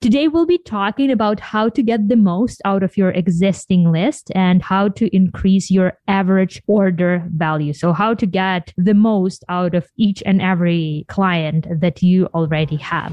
Today, we'll be talking about how to get the most out of your existing list and how to increase your average order value. So, how to get the most out of each and every client that you already have.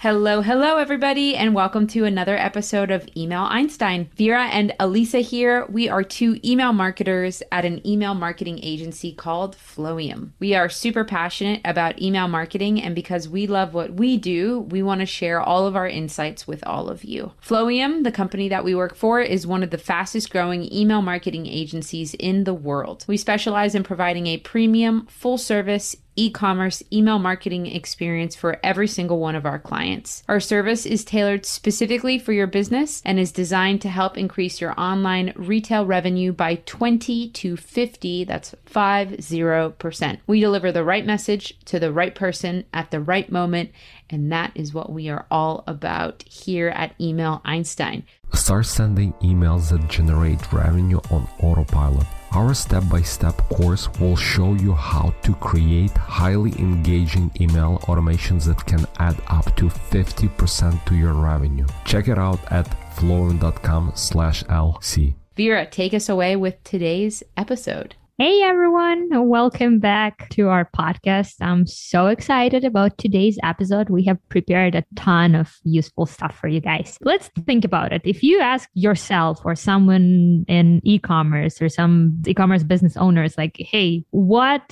Hello, hello, everybody, and welcome to another episode of Email Einstein. Vera and Elisa here. We are two email marketers at an email marketing agency called Flowium. We are super passionate about email marketing, and because we love what we do, we want to share all of our insights with all of you. Flowium, the company that we work for, is one of the fastest growing email marketing agencies in the world. We specialize in providing a premium, full service, e commerce email marketing experience for every single one of our clients. Our service is tailored specifically for your business and is designed to help increase your online retail revenue by 20 to 50, that's 50%. We deliver the right message to the right person at the right moment, and that is what we are all about here at Email Einstein. Start sending emails that generate revenue on autopilot. Our step by step course will show you how to create highly engaging email automations that can add up to 50% to your revenue. Check it out at flowium.com slash LC. Vera, take us away with today's episode. Hey everyone, welcome back to our podcast. I'm so excited about today's episode. We have prepared a ton of useful stuff for you guys. Let's think about it. If you ask yourself or someone in e commerce or some e commerce business owners, like, hey, what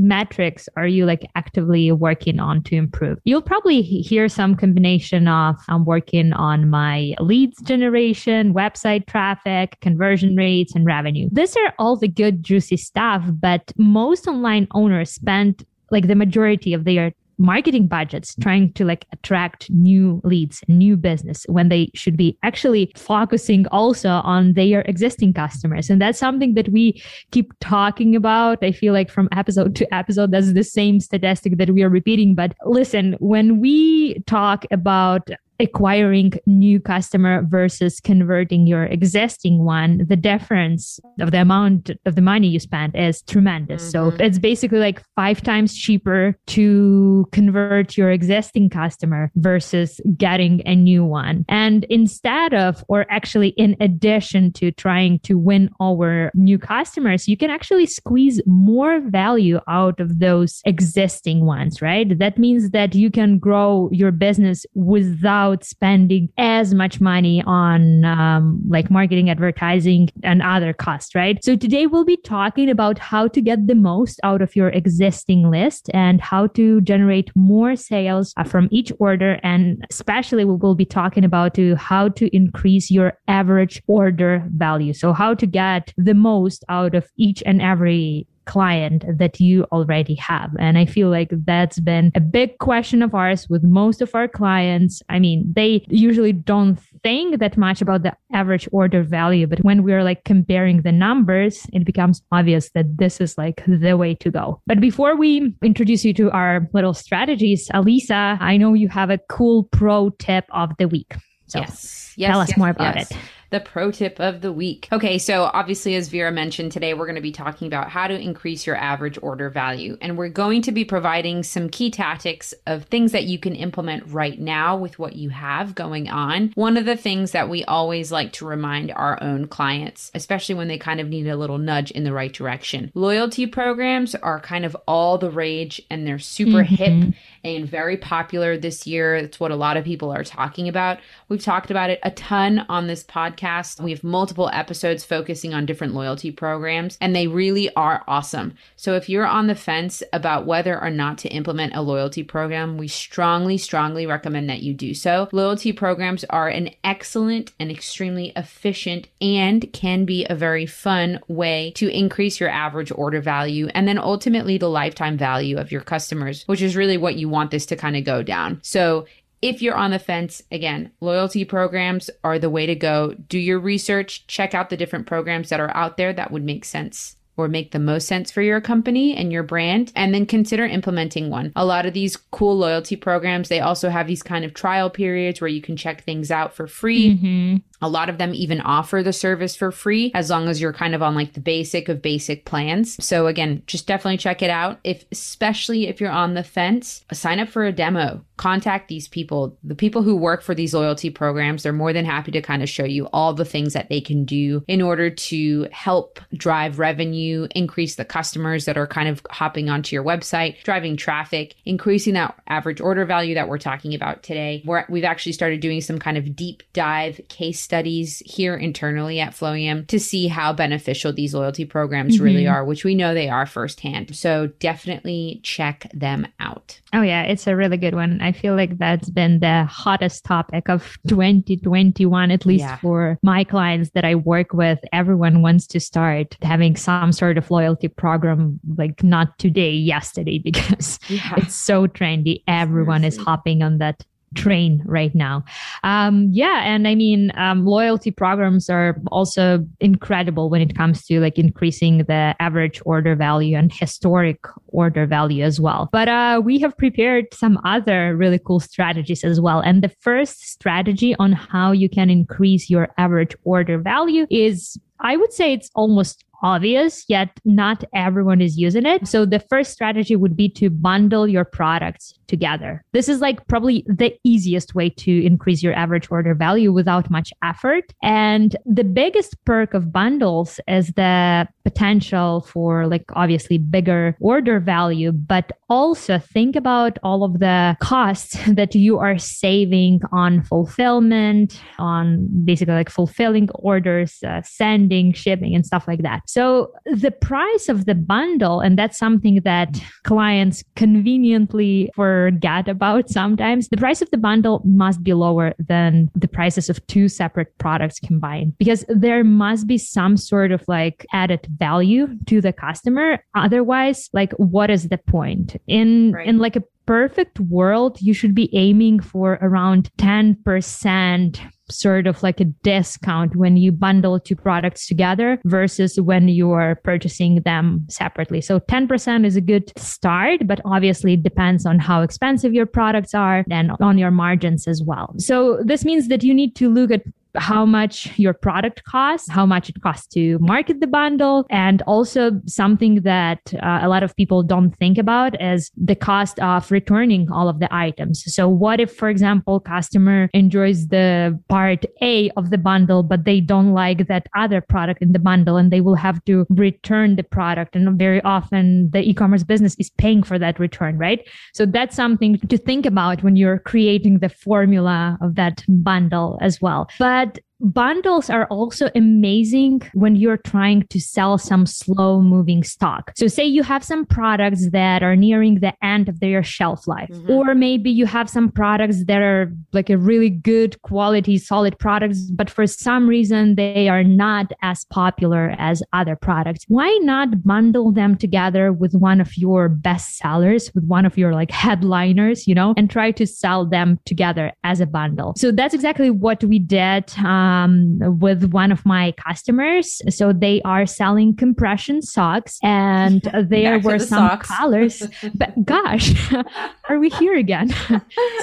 metrics are you like actively working on to improve? You'll probably hear some combination of I'm working on my leads generation, website traffic, conversion rates, and revenue. These are all the good, juicy stuff, but most online owners spend like the majority of their marketing budgets trying to like attract new leads, new business when they should be actually focusing also on their existing customers. And that's something that we keep talking about. I feel like from episode to episode, that's the same statistic that we are repeating. But listen, when we talk about acquiring new customer versus converting your existing one the difference of the amount of the money you spend is tremendous. Mm-hmm. so it's basically like five times cheaper to convert your existing customer versus getting a new one. And instead of or actually in addition to trying to win over new customers you can actually squeeze more value out of those existing ones right? That means that you can grow your business without without spending as much money on um, like marketing, advertising, and other costs, right? So today we'll be talking about how to get the most out of your existing list and how to generate more sales uh, from each order. And especially we will be talking about to how to increase your average order value. So how to get the most out of each and every client that you already have. And I feel like that's been a big question of ours with most of our clients. I mean, they usually don't think that much about the average order value, but when we're like comparing the numbers, it becomes obvious that this is like the way to go. But before we introduce you to our little strategies, Alisa, I know you have a cool pro tip of the week. So yes. yes tell us yes, more about yes. it the pro tip of the week. Okay, so obviously, as Vera mentioned today, we're going to be talking about how to increase your average order value. And we're going to be providing some key tactics of things that you can implement right now with what you have going on. One of the things that we always like to remind our own clients, especially when they kind of need a little nudge in the right direction, loyalty programs are kind of all the rage and they're super mm-hmm. hip and very popular this year. It's what a lot of people are talking about. We've talked about it a ton on this podcast podcast. We have multiple episodes focusing on different loyalty programs, and they really are awesome. So if you're on the fence about whether or not to implement a loyalty program, we strongly, strongly recommend that you do so. Loyalty programs are an excellent and extremely efficient and can be a very fun way to increase your average order value and then ultimately the lifetime value of your customers, which is really what you want this to kind of go down. So if you're on the fence, again, loyalty programs are the way to go. Do your research, check out the different programs that are out there that would make sense or make the most sense for your company and your brand and then consider implementing one. A lot of these cool loyalty programs, they also have these kind of trial periods where you can check things out for free. Mm-hmm. A lot of them even offer the service for free as long as you're kind of on like the basic of basic plans. So again, just definitely check it out. If especially if you're on the fence, sign up for a demo. Contact these people. The people who work for these loyalty programs, they're more than happy to kind of show you all the things that they can do in order to help drive revenue, increase the customers that are kind of hopping onto your website, driving traffic, increasing that average order value that we're talking about today. We're, we've actually started doing some kind of deep dive case studies here internally at Flowium to see how beneficial these loyalty programs mm-hmm. really are, which we know they are firsthand. So definitely check them out. Oh, yeah, it's a really good one. I feel like that's been the hottest topic of 2021, at least yeah. for my clients that I work with. Everyone wants to start having some sort of loyalty program, like not today, yesterday, because yeah. it's so trendy. Everyone Seriously. is hopping on that train right now. Um, yeah, and I mean, um, loyalty programs are also incredible when it comes to like increasing the average order value and historic order value as well. But uh, we have prepared some other really cool strategies as well. And the first strategy on how you can increase your average order value is I would say it's almost obvious, yet not everyone is using it. So the first strategy would be to bundle your products together. This is like probably the easiest way to increase your average order value without much effort. And the biggest perk of bundles is the potential for like obviously bigger order value, but also think about all of the costs that you are saving on fulfillment, on basically like fulfilling orders, uh, sending, shipping, and stuff like that. So the price of the bundle, and that's something that clients conveniently forget about sometimes, the price of the bundle must be lower than the prices of two separate products combined because there must be some sort of like added value to the customer. Otherwise, like what is the point? In right. in like a perfect world, you should be aiming for around 10% sort of like a discount when you bundle two products together versus when you are purchasing them separately. So 10% is a good start, but obviously it depends on how expensive your products are and on your margins as well. So this means that you need to look at how much your product costs, how much it costs to market the bundle, and also something that uh, a lot of people don't think about is the cost of returning all of the items. So, what if, for example, customer enjoys the part A of the bundle, but they don't like that other product in the bundle, and they will have to return the product, and very often the e-commerce business is paying for that return, right? So that's something to think about when you're creating the formula of that bundle as well. But but bundles are also amazing when you're trying to sell some slow moving stock. So say you have some products that are nearing the end of their shelf life, mm-hmm. or maybe you have some products that are like a really good quality, solid products, but for some reason they are not as popular as other products. Why not bundle them together with one of your best sellers, with one of your like headliners, you know, and try to sell them together as a bundle? So that's exactly what we did. Um, um, with one of my customers. So they are selling compression socks, and there were the some socks. colors. But gosh, are we here again?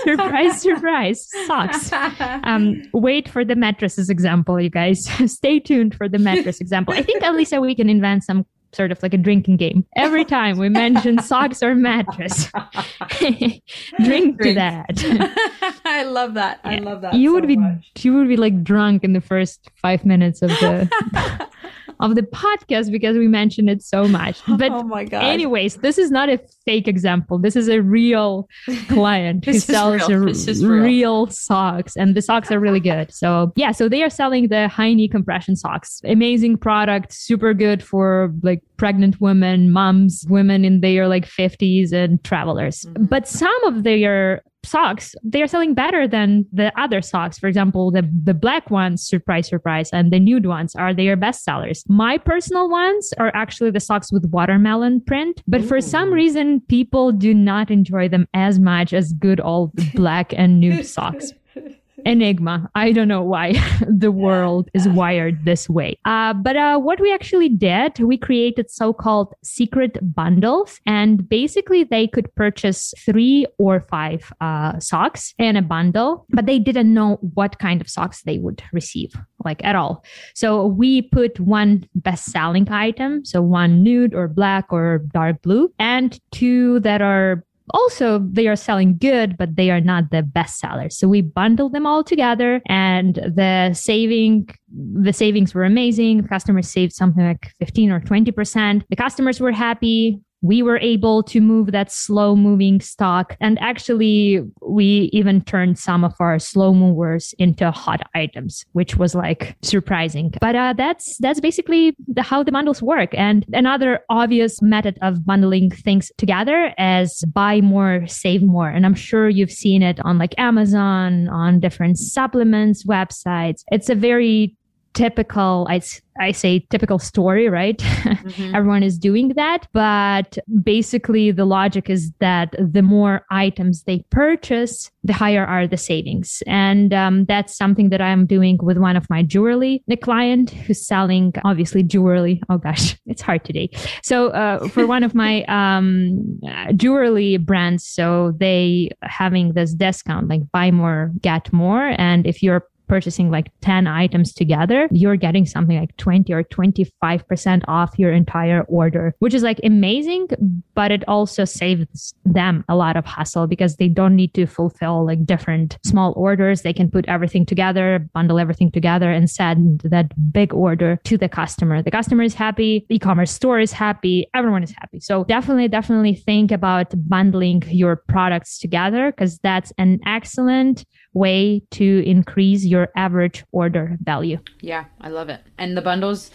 surprise, surprise, socks. Um, wait for the mattresses example, you guys. Stay tuned for the mattress example. I think, Alisa, we can invent some sort of like a drinking game. Every time we mention socks or mattress, drink, drink, to that. I love that. I love that. You so would be much. you would be like drunk in the first five minutes of the of the podcast because we mentioned it so much. But oh my god. anyways, this is not a fake example. This is a real client who sells real. a real. real socks, and the socks are really good. So yeah, so they are selling the high knee compression socks. Amazing product, super good for like pregnant women, moms, women in their like 50s and travelers. Mhm. But some of their socks they are selling better than the other socks. For example the the black ones surprise surprise and the nude ones are their best sellers. My personal ones are actually the socks with watermelon print but for some reason people do not enjoy them as much as good old black and nude socks enigma. I don't know why the world is wired this way. Uh, but uh, what we actually did we created so-called secret bundles and basically they could purchase three or five uh, socks in a bundle but they didn't know what kind of socks they would receive like at all. So we put one best-selling item so one nude or black or dark blue and two that are also they are selling good but they are not the best sellers. So we bundled them all together and the saving the savings were amazing. Customers saved something like 15 or 20% the customers were happy we were able to move that slow moving stock. And actually we even turned some of our slow movers into hot items which was like surprising. But uh, that's that's basically the, how the bundles work. And another obvious method of bundling things together is buy more save more. And i'm sure you've seen it on like amazon on different supplements websites. It's a very typical I, I say typical story right? Mhm. everyone is doing that but basically the logic is that the more items they purchase the higher are the savings. And um, that's something that i'm doing with one of my jewelry the client who's selling obviously jewelry. Oh gosh it's hard today. So uh, for one of my um, jewelry brands so they having this discount like buy more get more. And if you're purchasing like 10 items together, you're getting something like 20 or 25% off your entire order, which is like amazing, but it also saves them a lot of hassle because they don't need to fulfill like different small orders. They can put everything together, bundle everything together and send that big order to the customer. The customer is happy, e-commerce store is happy, everyone is happy. So definitely, definitely think about bundling your products together because that's an excellent way to increase your average order value. Yeah, I love it. And the bundles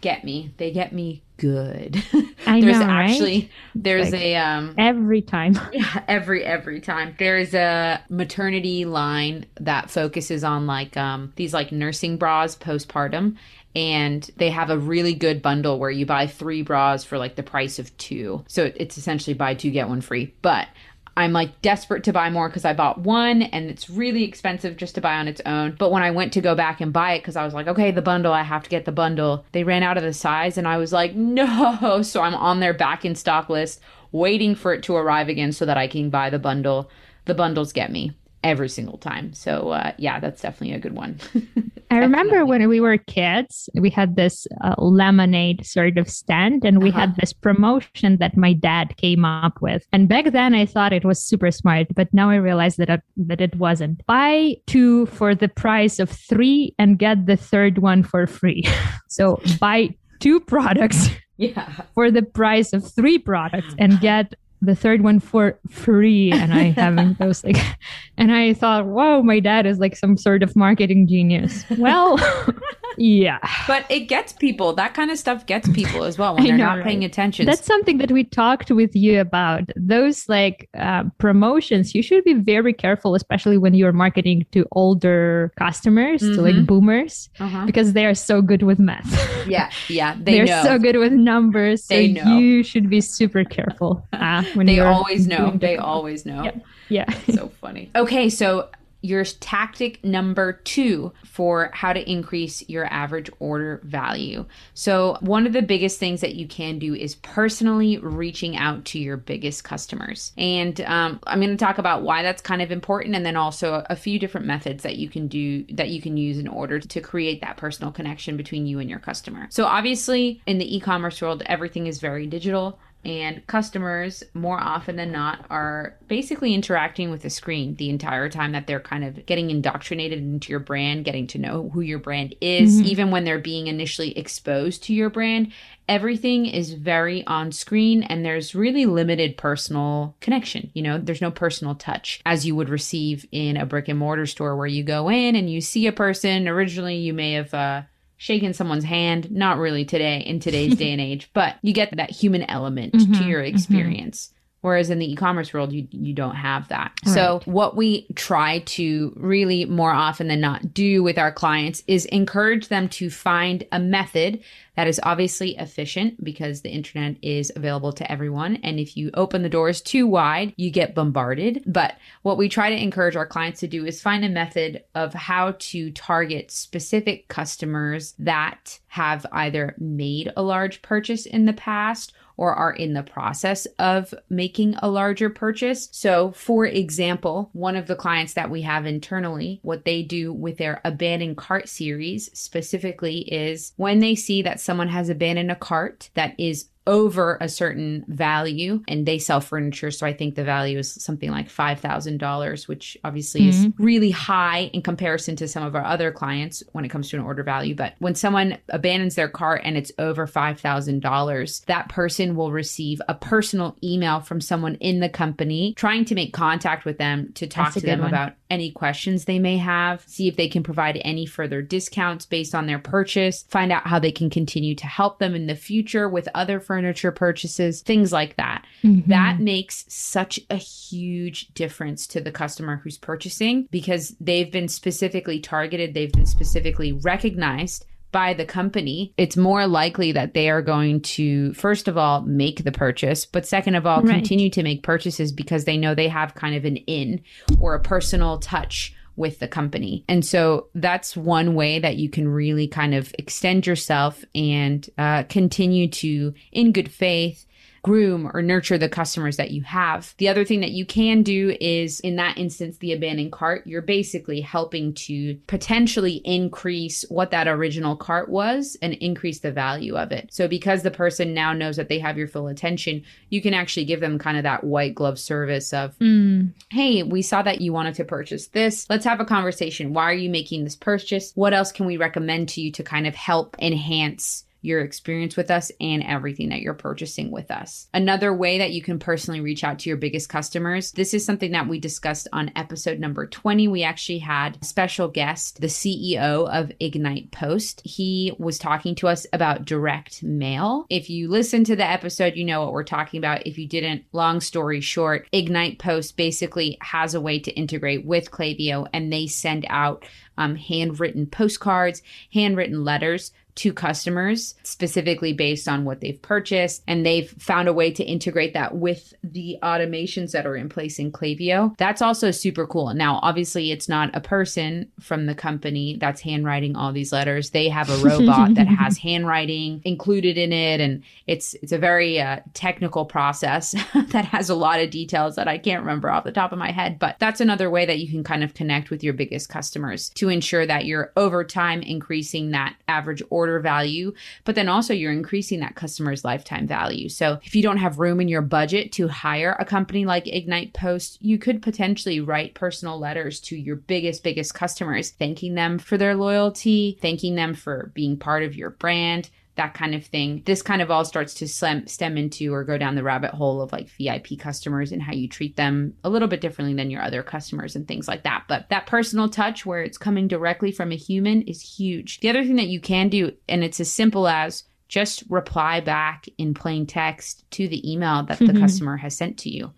get me. They get me good. I there's know, right? actually there's Like- a um Every time. Yeah, every every time. There's a maternity line that focuses on like um these like nursing bras postpartum and they have a really good bundle where you buy 3 bras for like the price of 2. So it's essentially buy 2 get 1 free. But I'm like desperate to buy more because I bought one and it's really expensive just to buy on its own. But when I went to go back and buy it, because I was like, okay, the bundle, I have to get the bundle, they ran out of the size and I was like, no. So I'm on their back in stock list waiting for it to arrive again so that I can buy the bundle. The bundles get me every single time. So uh, yeah, that's definitely a good one. I remember when we were kids, we had this uh, lemonade sort of stand and we Uh-huh. had this promotion that my dad came up with. And back then I thought it was super smart, but now I realize that it, that it wasn't. Buy two for the price of three and get the third one for free. so buy two products yeah. for the price of three products and get the third one for free and i haven't those like and i thought whoa my dad is like some sort of marketing genius. Well yeah But it gets people. That kind of stuff gets people as well when they're know, not right? paying attention. that's something that we talked with you about those like uh, promotions you should be very careful especially when you're marketing to older customers to like Mhm. boomers uh-huh. because they are so good with math Yeah, yeah. They are so good with numbers so They know. you should be super careful uh, when they always know. They always know. Yep. yeah so funny. Okay, so your tactic number two for how to increase your average order value. So, one of the biggest things that you can do is personally reaching out to your biggest customers. And um, I'm going to talk about why that's kind of important and then also a few different methods that you can do that you can use in order to create that personal connection between you and your customer. So, obviously, in the e commerce world, everything is very digital And customers, more often than not, are basically interacting with the screen the entire time that they're kind of getting indoctrinated into your brand, getting to know who your brand is, mm-hmm. even when they're being initially exposed to your brand. Everything is very on screen and there's really limited personal connection. You know, there's no personal touch as you would receive in a brick and mortar store where you go in and you see a person. Originally, you may have, uh, shaking someone's hand. Not really today in today's day and age, but you get that human element mm-hmm, to your mm-hmm. experience. Whereas in the e-commerce world, you you don't have that. Right. So what we try to really more often than not do with our clients is encourage them to find a method that is obviously efficient because the internet is available to everyone. And if you open the doors too wide, you get bombarded. But what we try to encourage our clients to do is find a method of how to target specific customers that have either made a large purchase in the past or are in the process of making a larger purchase. So, for example, one of the clients that we have internally, what they do with their abandoned cart series specifically is when they see that someone has abandoned a cart that is over a certain value and they sell furniture. So I think the value is something like $5,000, which obviously mm-hmm. is really high in comparison to some of our other clients when it comes to an order value. But when someone abandons their cart and it's over $5,000, that person will receive a personal email from someone in the company trying to make contact with them to talk That's to them one. about any questions they may have, see if they can provide any further discounts based on their purchase, find out how they can continue to help them in the future with other furniture purchases, things like that. Mm-hmm. That makes such a huge difference to the customer who's purchasing because they've been specifically targeted, they've been specifically recognized by the company, it's more likely that they are going to, first of all, make the purchase, but second of all, right. continue to make purchases because they know they have kind of an in or a personal touch with the company. And so that's one way that you can really kind of extend yourself and uh, continue to, in good faith, groom or nurture the customers that you have. The other thing that you can do is in that instance, the abandoned cart, you're basically helping to potentially increase what that original cart was and increase the value of it. So because the person now knows that they have your full attention, you can actually give them kind of that white glove service of, mm. hey, we saw that you wanted to purchase this. Let's have a conversation. Why are you making this purchase? What else can we recommend to you to kind of help enhance your experience with us and everything that you're purchasing with us. Another way that you can personally reach out to your biggest customers, this is something that we discussed on episode number 20. We actually had a special guest, the CEO of Ignite Post. He was talking to us about direct mail. If you listen to the episode, you know what we're talking about. If you didn't, long story short, Ignite Post basically has a way to integrate with Klaviyo and they send out um, handwritten postcards, handwritten letters to customers specifically based on what they've purchased. And they've found a way to integrate that with the automations that are in place in Klaviyo. That's also super cool. Now, obviously, it's not a person from the company that's handwriting all these letters. They have a robot that has handwriting included in it. And it's, it's a very uh, technical process that has a lot of details that I can't remember off the top of my head. But that's another way that you can kind of connect with your biggest customers to ensure that you're over time increasing that average order order value, but then also you're increasing that customer's lifetime value. So if you don't have room in your budget to hire a company like Ignite Post, you could potentially write personal letters to your biggest, biggest customers, thanking them for their loyalty, thanking them for being part of your brand, that kind of thing. This kind of all starts to stem, stem into or go down the rabbit hole of like VIP customers and how you treat them a little bit differently than your other customers and things like that. But that personal touch where it's coming directly from a human is huge. The other thing that you can do, and it's as simple as just reply back in plain text to the email that the mm-hmm. customer has sent to you.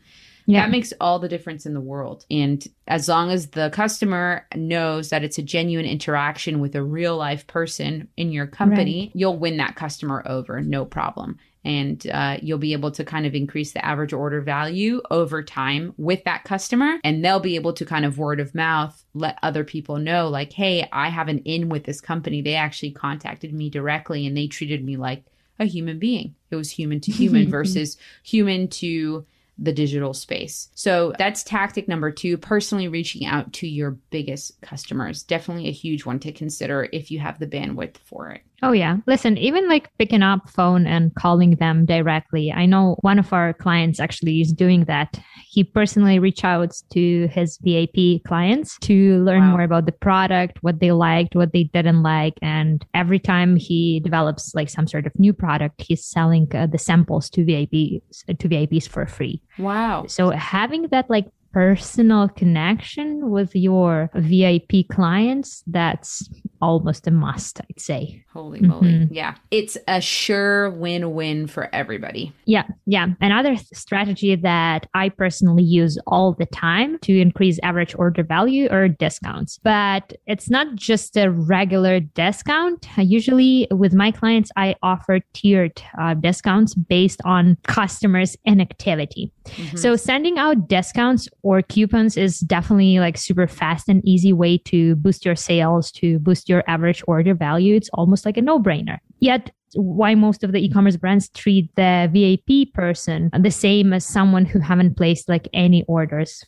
Yeah. That makes all the difference in the world. And as long as the customer knows that it's a genuine interaction with a real life person in your company, right. you'll win that customer over, no problem. And uh, you'll be able to kind of increase the average order value over time with that customer. And they'll be able to kind of word of mouth let other people know, like, hey, I have an in with this company. They actually contacted me directly and they treated me like a human being. It was human to human versus human to the digital space. So that's tactic number two, personally reaching out to your biggest customers. Definitely a huge one to consider if you have the bandwidth for it. Oh yeah. Listen, even like picking up phone and calling them directly. I know one of our clients actually is doing that. He personally reach out to his VIP clients to learn wow. more about the product, what they liked, what they didn't like, and every time he develops like some sort of new product, he's selling uh, the samples to VIPs to VIPs for free. Wow. So having that like personal connection with your VIP clients, that's almost a must, I'd say. Holy moly. Mm-hmm. Yeah. It's a sure win win for everybody. Yeah. Yeah. Another strategy that I personally use all the time to increase average order value are discounts. But it's not just a regular discount. Usually with my clients, I offer tiered uh, discounts based on customers' inactivity. Mm-hmm. So sending out discounts or coupons is definitely like super fast and easy way to boost your sales, to boost your average order value. It's almost like a no brainer. Yet why most of the e-commerce brands treat the VIP person the same as someone who haven't placed like any orders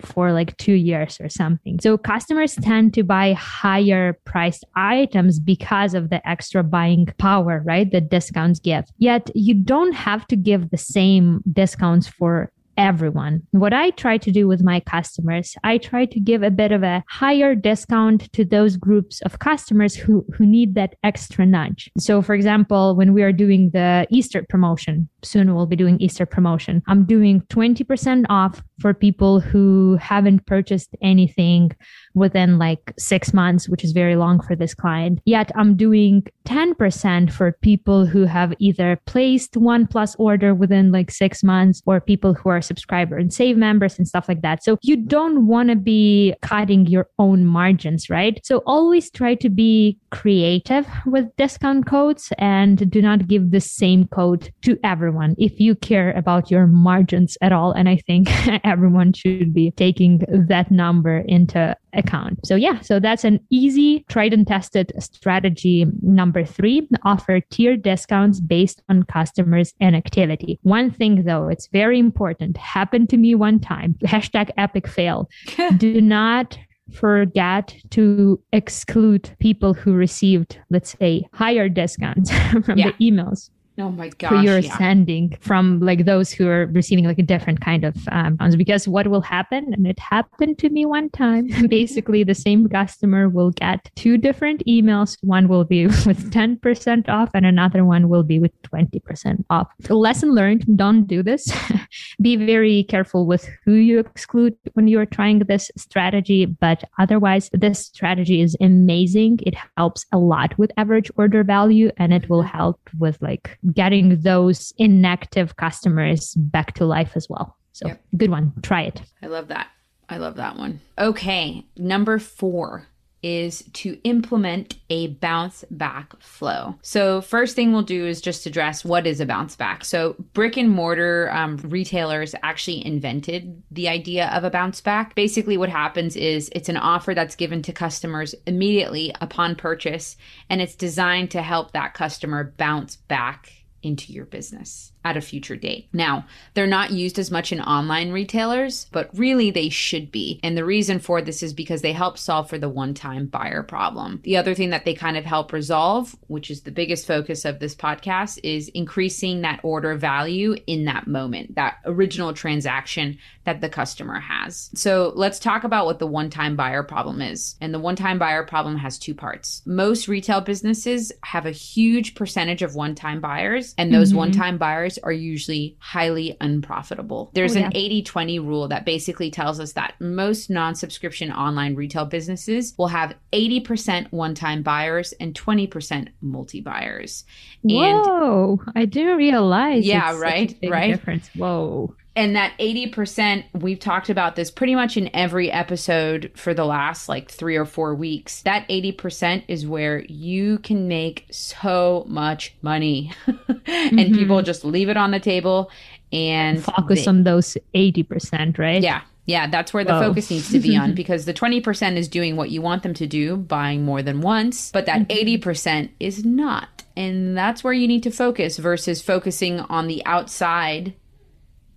for like 2 years or something. So customers tend to buy higher priced items because of the extra buying power, right? The discounts give. Yet you don't have to give the same discounts for everyone. What I try to do with my customers, I try to give a bit of a higher discount to those groups of customers who, who need that extra nudge. So, for example, when we are doing the Easter promotion, soon we'll be doing Easter promotion, I'm doing 20% off for people who haven't purchased anything within like six months, which is very long for this client. Yet I'm doing 10% for people who have either placed one plus order within like six months or people who are subscriber and save members and stuff like that. So you don't want to be cutting your own margins, right? So always try to be creative with discount codes and do not give the same code to everyone if you care about your margins at all. And I think everyone should be taking that number into account. So yeah, so that's an easy tried and tested strategy. Number three, offer tier discounts based on customers and activity. One thing though, it's very important, happened to me one time, hashtag epic fail. Do not forget to exclude people who received, let's say, higher discounts from yeah. the emails. Oh my gosh. Who you're yeah. sending from like those who are receiving like a different kind of um, because what will happen, and it happened to me one time, basically the same customer will get two different emails. One will be with 10% off and another one will be with 20% off. So lesson learned, don't do this. be very careful with who you exclude when you're trying this strategy. But otherwise, this strategy is amazing. It helps a lot with average order value and it will help with like getting those inactive customers back to life as well. So yep. good one. Try it. I love that. I love that one. Okay. Number four is to implement a bounce back flow. So, first thing we'll do is just address what is a bounce back. So, brick and mortar um, retailers actually invented the idea of a bounce back. Basically, what happens is it's an offer that's given to customers immediately upon purchase, and it's designed to help that customer bounce back into your business at a future date. Now, they're not used as much in online retailers, but really they should be. And the reason for this is because they help solve for the one time buyer problem. The other thing that they kind of help resolve, which is the biggest focus of this podcast, is increasing that order value in that moment, that original transaction that the customer has. So let's talk about what the one time buyer problem is. And the one time buyer problem has two parts. Most retail businesses have a huge percentage of one time buyers, and those mm-hmm. one time buyers are usually highly unprofitable. There's oh, yeah. an 80 20 rule that basically tells us that most non subscription online retail businesses will have 80% one time buyers and 20% multi buyers. Whoa, I didn't realize. Yeah, right, right. Difference. Whoa and that 80% we've talked about this pretty much in every episode for the last like 3 or 4 weeks that 80% is where you can make so much money and mm-hmm. people just leave it on the table and focus they, on those 80% right yeah yeah, that's where the Whoa. focus needs to be on because the 20% is doing what you want them to do, buying more than once, but that mm-hmm. 80% is not. And that's where you need to focus versus focusing on the outside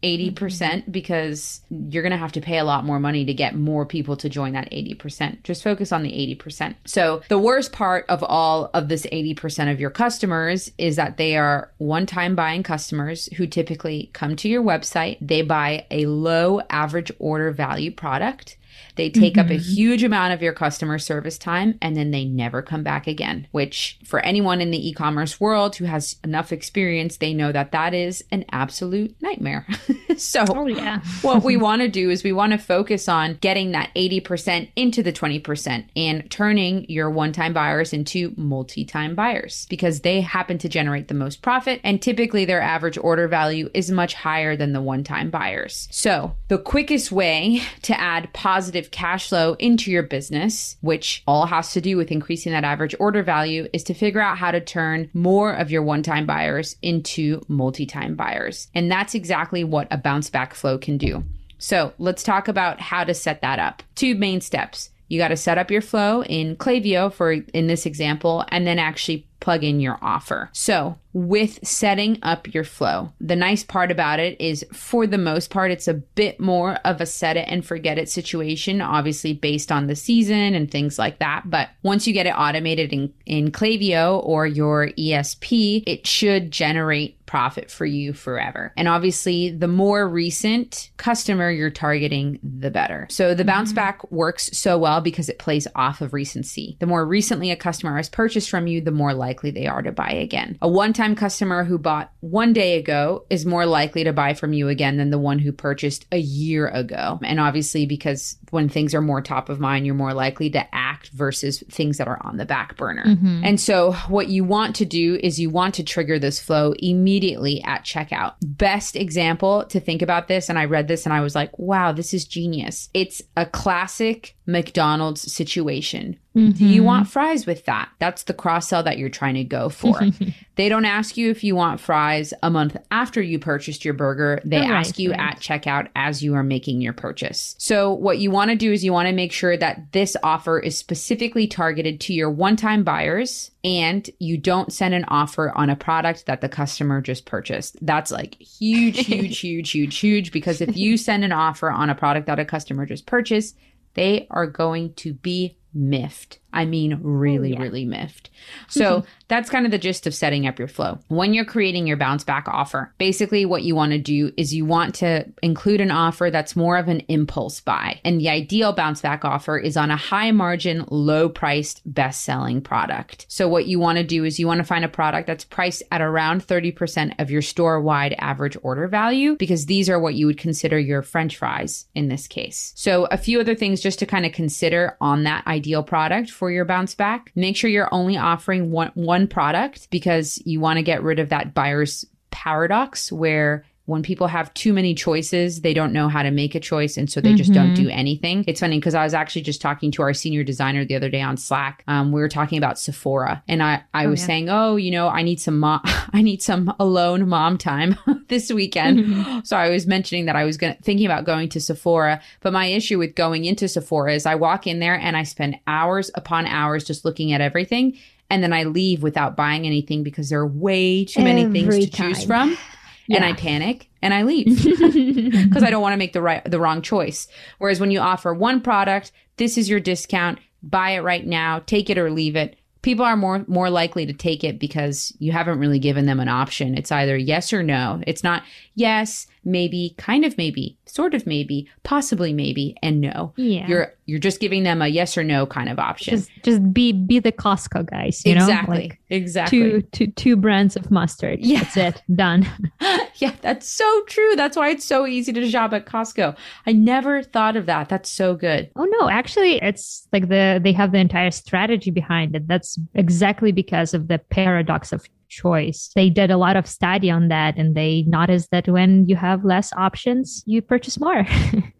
80% because you're going to have to pay a lot more money to get more people to join that 80%. Just focus on the 80%. So, the worst part of all of this 80% of your customers is that they are one time buying customers who typically come to your website, they buy a low average order value product they take mm-hmm. up a mm-hmm. huge amount of your customer service time and then they never come back again, which for anyone in the e commerce world who has enough experience, they know that that is an absolute nightmare. so, oh, yeah. what we want to do is we want to focus on getting that 80% into the 20% and turning your one time buyers into multi time buyers because they happen to generate the most profit and typically their average order value is much higher than the one time buyers. So, the quickest way to add positive positive cash flow into your business, which all has to do with increasing that average order value, is to figure out how to turn more of your one time buyers into multi time buyers. And that's exactly what a bounce back flow can do. So let's talk about how to set that up. Two main steps. You got to set up your flow in Klaviyo for in this example, and then actually plug in your offer. So with setting up your flow. The nice part about it is, for the most part, it's a bit more of a set it and forget it situation, obviously based on the season and things like that. But once you get it automated in, in Klaviyo or your ESP, it should generate profit for you forever. And obviously, the more recent customer you're targeting, the better. So the bounce mm-hmm. back works so well because it plays off of recency. The more recently a customer has purchased from you, the more likely they are to buy again. A one time customer who bought one day ago is more likely to buy from you again than the one who purchased a year ago. And obviously, because when things are more top of mind, you're more likely to act versus things that are on the back burner. Mm-hmm. And so, what you want to do is you want to trigger this flow immediately at checkout. Best example to think about this, and I read this and I was like, wow, this is genius. It's a classic McDonald's situation. Mm-hmm. Do you mm-hmm. want fries with that? That's the cross sell that you're trying to go for. they don't ask you if you want fries a month after you purchased your burger. They ask you right. at checkout as you are making your purchase. So, what you want to do is you want to make sure that this offer is specifically targeted to your one time buyers and you don't send an offer on a product that the customer just purchased. That's like huge, huge, huge, huge, huge. Because if you send an offer on a product that a customer just purchased, they are going to be miffed. I mean, really, oh, yeah. really miffed. So mm-hmm. that's kind of the gist of setting up your flow. When you're creating your bounce back offer, basically what you want to do is you want to include an offer that's more of an impulse buy. And the ideal bounce back offer is on a high margin, low priced, best selling product. So what you want to do is you want to find a product that's priced at around 30% of your store wide average order value, because these are what you would consider your french fries in this case. So a few other things just to kind of consider on that ideal product for your bounce back. Make sure you're only offering one, one product because you want to get rid of that buyer's paradox where when people have too many choices, they don't know how to make a choice. And so they mm-hmm. just don't mm-hmm. do anything. It's funny because I was actually just talking to our senior designer the other day on Slack. Um, we were talking about Sephora and I, I oh, was yeah. saying, Oh, you know, I need some mom, I need some alone mom time this weekend. Mm-hmm. So I was mentioning that I was going thinking about going to Sephora. But my issue with going into Sephora is I walk in there and I spend hours upon hours just looking at everything. And then I leave without buying anything because there are way too many Every things to time. choose from yeah. and I panic and I leave because I don't want to make the right the wrong choice. Whereas when you offer one product, this is your discount, buy it right now, take it or leave it. People are more more likely to take it because you haven't really given them an option. It's either yes or no. It's not yes, maybe, kind of maybe, sort of maybe, possibly maybe, and no. Yeah. You're you're just giving them a yes or no kind of option. Just just be be the Costco guys, you exactly. know? Like exactly. Two two two brands of mustard. Yeah. That's it. Done. yeah, that's so true. That's why it's so easy to shop at Costco. I never thought of that. That's so good. Oh no, actually it's like the they have the entire strategy behind it. That's exactly because of the paradox of choice. They did a lot of study on that and they noticed that when you have less options, you purchase more.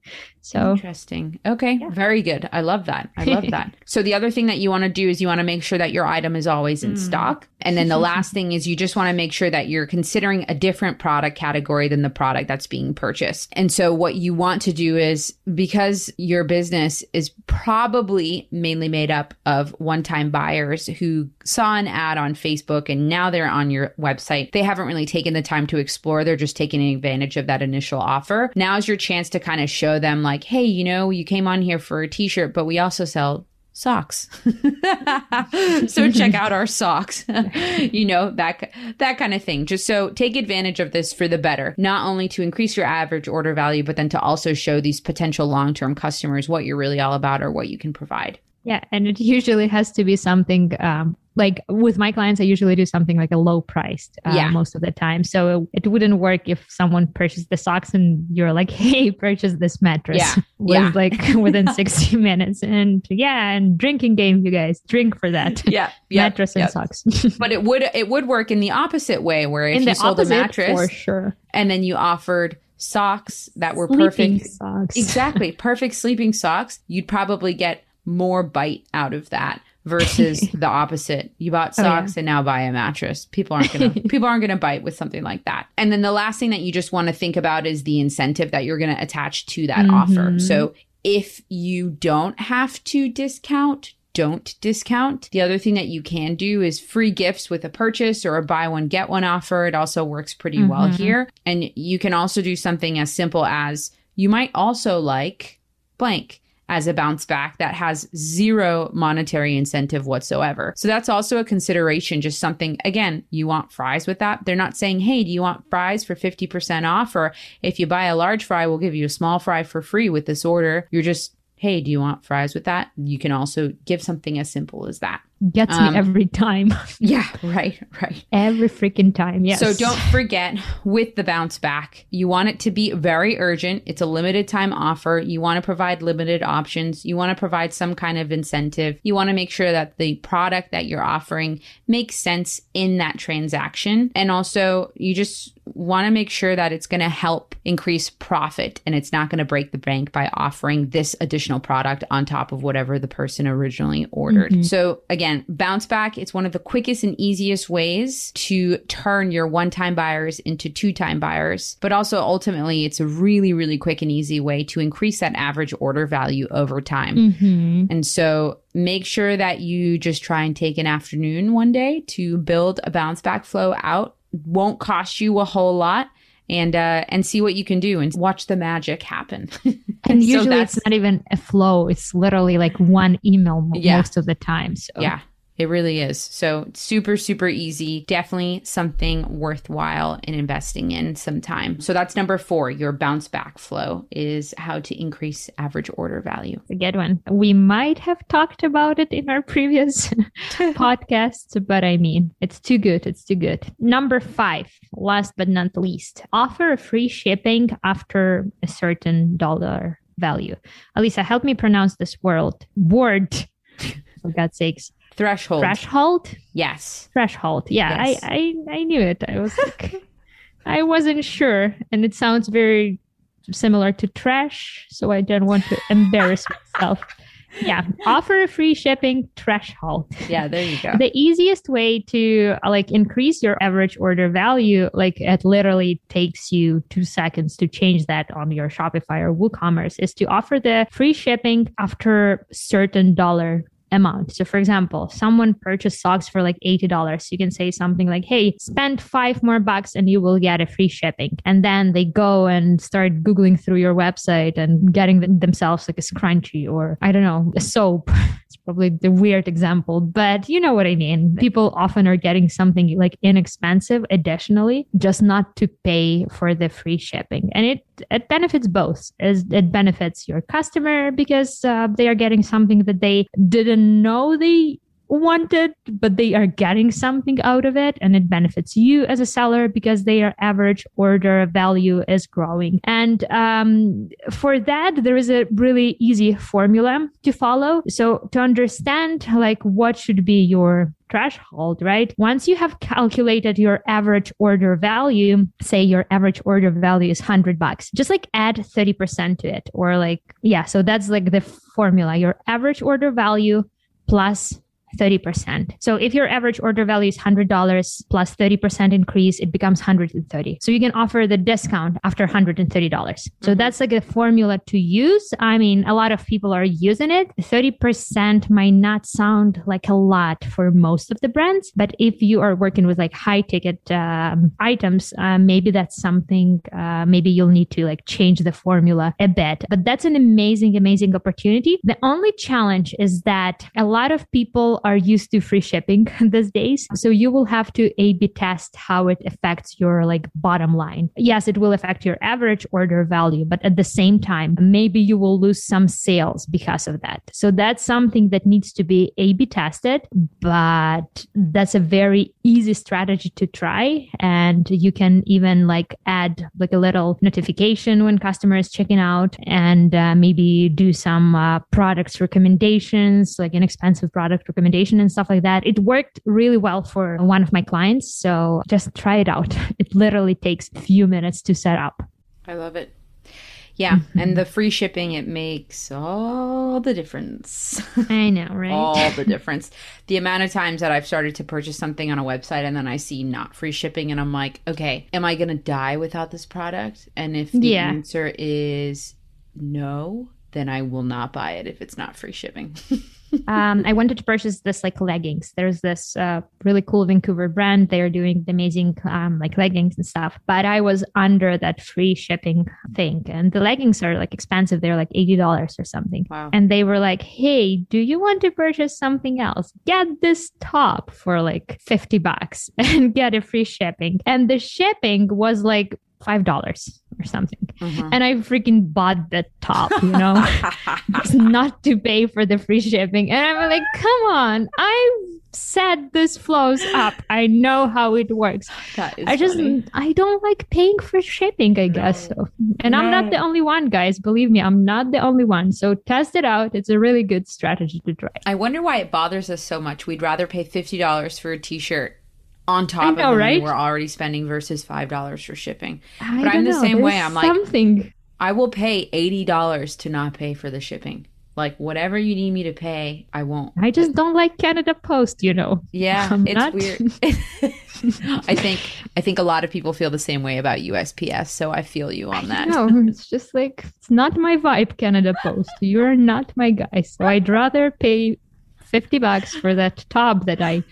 So interesting. Okay, yeah. very good. I love that. I love that. So the other thing that you want to do is you want to make sure that your item is always in mm. stock. And then the last thing is you just want to make sure that you're considering a different product category than the product that's being purchased. And so what you want to do is because your business is probably mainly made up of one-time buyers who saw an ad on Facebook and now they're on your website. They haven't really taken the time to explore. They're just taking advantage of that initial offer. Now's your chance to kind of show them like hey, you know, you came on here for a t shirt, but we also sell socks. so check out our socks. you know, that that kind of thing. Just so take advantage of this for the better. Not only to increase your average order value, but then to also show these potential long-term customers what you're really all about or what you can provide. Yeah, and it usually has to be something um, like with my clients, I usually do something like a low priced uh, yeah. most of the time. So it, it, wouldn't work if someone purchased the socks and you're like, hey, purchase this mattress. Yeah. Was yeah. like within 60 minutes. And yeah, and drinking game, you guys drink for that. Yeah. Yep. Mattress and socks. but it would it would work in the opposite way where if in you sold a mattress for sure. and then you offered socks that were sleeping perfect socks. exactly perfect sleeping socks you'd probably get more bite out of that versus the opposite. You bought socks oh, yeah. and now buy a mattress. People aren't gonna people aren't gonna bite with something like that. And then the last thing that you just want to think about is the incentive that you're gonna attach to that mm-hmm. offer. So if you don't have to discount, don't discount. The other thing that you can do is free gifts with a purchase or a buy one get one offer. It also works pretty mm-hmm. well here. And you can also do something as simple as you might also like blank as a bounce back that has zero monetary incentive whatsoever. So that's also a consideration, just something, again, you want fries with that. They're not saying, hey, do you want fries for 50% off? Or if you buy a large fry, we'll give you a small fry for free with this order. You're just, hey, do you want fries with that? You can also give something as simple as that gets um, me every time. yeah, right, right. Every freaking time. Yes. So don't forget with the bounce back, you want it to be very urgent. It's a limited time offer. You want to provide limited options. You want to provide some kind of incentive. You want to make sure that the product that you're offering makes sense in that transaction. And also, you just want to make sure that it's going to help increase profit and it's not going to break the bank by offering this additional product on top of whatever the person originally ordered. Mm-hmm. So again, again, bounce back, it's one of the quickest and easiest ways to turn your one time buyers into two time buyers. But also, ultimately, it's a really, really quick and easy way to increase that average order value over time. Mm-hmm. And so, make sure that you just try and take an afternoon one day to build a bounce back flow out. Won't cost you a whole lot and uh, and see what you can do and watch the magic happen. and so usually it's not even a flow; it's literally like one email yeah. most of the time. So yeah, it really is. So super, super easy. Definitely something worthwhile in investing in some time. So that's number four. Your bounce back flow is how to increase average order value. A good one. We might have talked about it in our previous podcasts, but I mean, it's too good. It's too good. Number five, last but not least, offer free shipping after a certain dollar value. Alisa, help me pronounce this word. Word. For God's sakes. Threshold. Threshold? Yes. Threshold. Yeah, yes. I, I I knew it. I was like I wasn't sure. And it sounds very similar to trash, so I don't want to embarrass myself. Yeah, offer a free shipping threshold. Yeah, there you go. The easiest way to like increase your average order value, like it literally takes you two seconds to change that on your Shopify or WooCommerce, is to offer the free shipping after certain dollar amount. So, for example, someone purchased socks for like $80. You can say something like, hey, spend five more bucks and you will get a free shipping. And then they go and start Googling through your website and getting themselves like a scrunchie or, I don't know, a soap. it's probably the weird example, but you know what I mean. People often are getting something like inexpensive additionally, just not to pay for the free shipping. And it it benefits both. It benefits your customer because uh, they are getting something that they didn't know they wanted, but they are getting something out of it and it benefits you as a seller because their average order value is growing. And um, for that, there is a really easy formula to follow. So to understand like what should be your threshold, right? Once you have calculated your average order value, say your average order value is 100 bucks, just like add 30% to it or like, yeah, so that's like the formula. Your average order value plus 30%. So if your average order value is $100 plus 30% increase, it becomes 130. So you can offer the discount after 130. dollars So mm-hmm. that's like a formula to use. I mean, a lot of people are using it. 30% might not sound like a lot for most of the brands, but if you are working with like high ticket um, items, uh, maybe that's something, uh, maybe you'll need to like change the formula a bit. But that's an amazing, amazing opportunity. The only challenge is that a lot of people are used to free shipping these days. So you will have to A B test how it affects your like bottom line. Yes, it will affect your average order value, but at the same time, maybe you will lose some sales because of that. So that's something that needs to be A B tested, but that's a very easy strategy to try. And you can even like add like a little notification when customer is checking out and uh, maybe do some uh, products recommendations, like inexpensive product recommendations recommendation and stuff like that. It worked really well for one of my clients. So just try it out. It literally takes a few minutes to set up. I love it. Yeah, mm-hmm. and the free shipping it makes all the difference. I know, right? all the difference. The amount of times that I've started to purchase something on a website and then I see not free shipping and I'm like, okay, am I going to die without this product? And if the yeah. answer is no, then I will not buy it if it's not free shipping. um, I wanted to purchase this like leggings. There's this uh, really cool Vancouver brand. They are doing the amazing um, like leggings and stuff. But I was under that free shipping thing, and the leggings are like expensive. They're like eighty dollars or something. Wow. And they were like, "Hey, do you want to purchase something else? Get this top for like fifty bucks and get a free shipping." And the shipping was like five dollars or something. Mm-hmm. And I freaking bought the top, you know, not to pay for the free shipping. And I'm like, come on, I set this flows up. I know how it works. I just funny. I don't like paying for shipping, I guess so. And no. I'm not the only one, guys. Believe me, I'm not the only one. So test it out. It's a really good strategy to try. I wonder why it bothers us so much. We'd rather pay fifty dollars for a t-shirt on top know, of right? we're already spending versus five dollars for shipping. I but I'm the know. same There's way. I'm like something. I will pay eighty dollars to not pay for the shipping. Like whatever you need me to pay, I won't. I just don't like Canada Post, you know. Yeah, I'm it's not... weird. I think I think a lot of people feel the same way about USPS, so I feel you on that. No, it's just like it's not my vibe, Canada Post. You're not my guy, so I'd rather pay fifty bucks for that top that I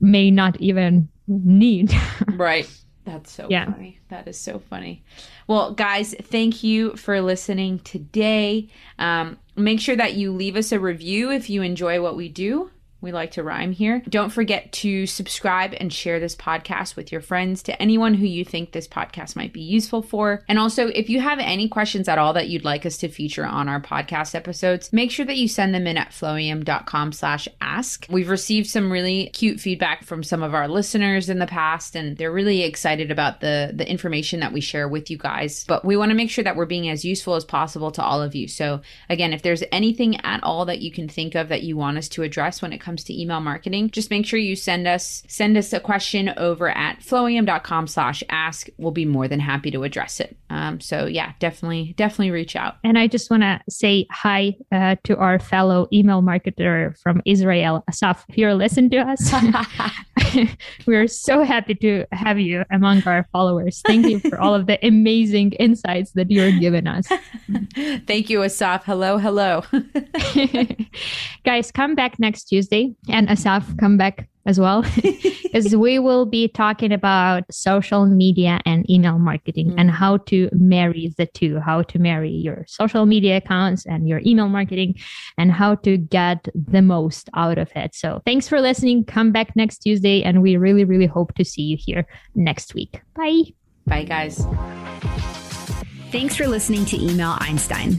may not even need. right. That's so yeah. funny. That is so funny. Well, guys, thank you for listening today. Um, make sure that you leave us a review if you enjoy what we do. We like to rhyme here. Don't forget to subscribe and share this podcast with your friends to anyone who you think this podcast might be useful for. And also, if you have any questions at all that you'd like us to feature on our podcast episodes, make sure that you send them in at flowium.com slash ask. We've received some really cute feedback from some of our listeners in the past, and they're really excited about the, the information that we share with you guys. But we want to make sure that we're being as useful as possible to all of you. So again, if there's anything at all that you can think of that you want us to address when it comes to email marketing, just make sure you send us send us a question over at flowium.com slash ask. We'll be more than happy to address it. Um, so yeah, definitely, definitely reach out. And I just want to say hi uh, to our fellow email marketer from Israel, Asaf. If you're listening to us, we're so happy to have you among our followers. Thank you for all of the amazing insights that you're giving us. Thank you, Asaf. Hello, hello. Guys, come back next Tuesday Tuesday and Asaf come back as well. Because we will be talking about social media and email marketing mm-hmm. and how to marry the two how to marry your social media accounts and your email marketing and how to get the most out of it. So thanks for listening. Come back next tuesday and we really really hope to see you here next week. Bye. Bye guys. Thanks for listening to email einstein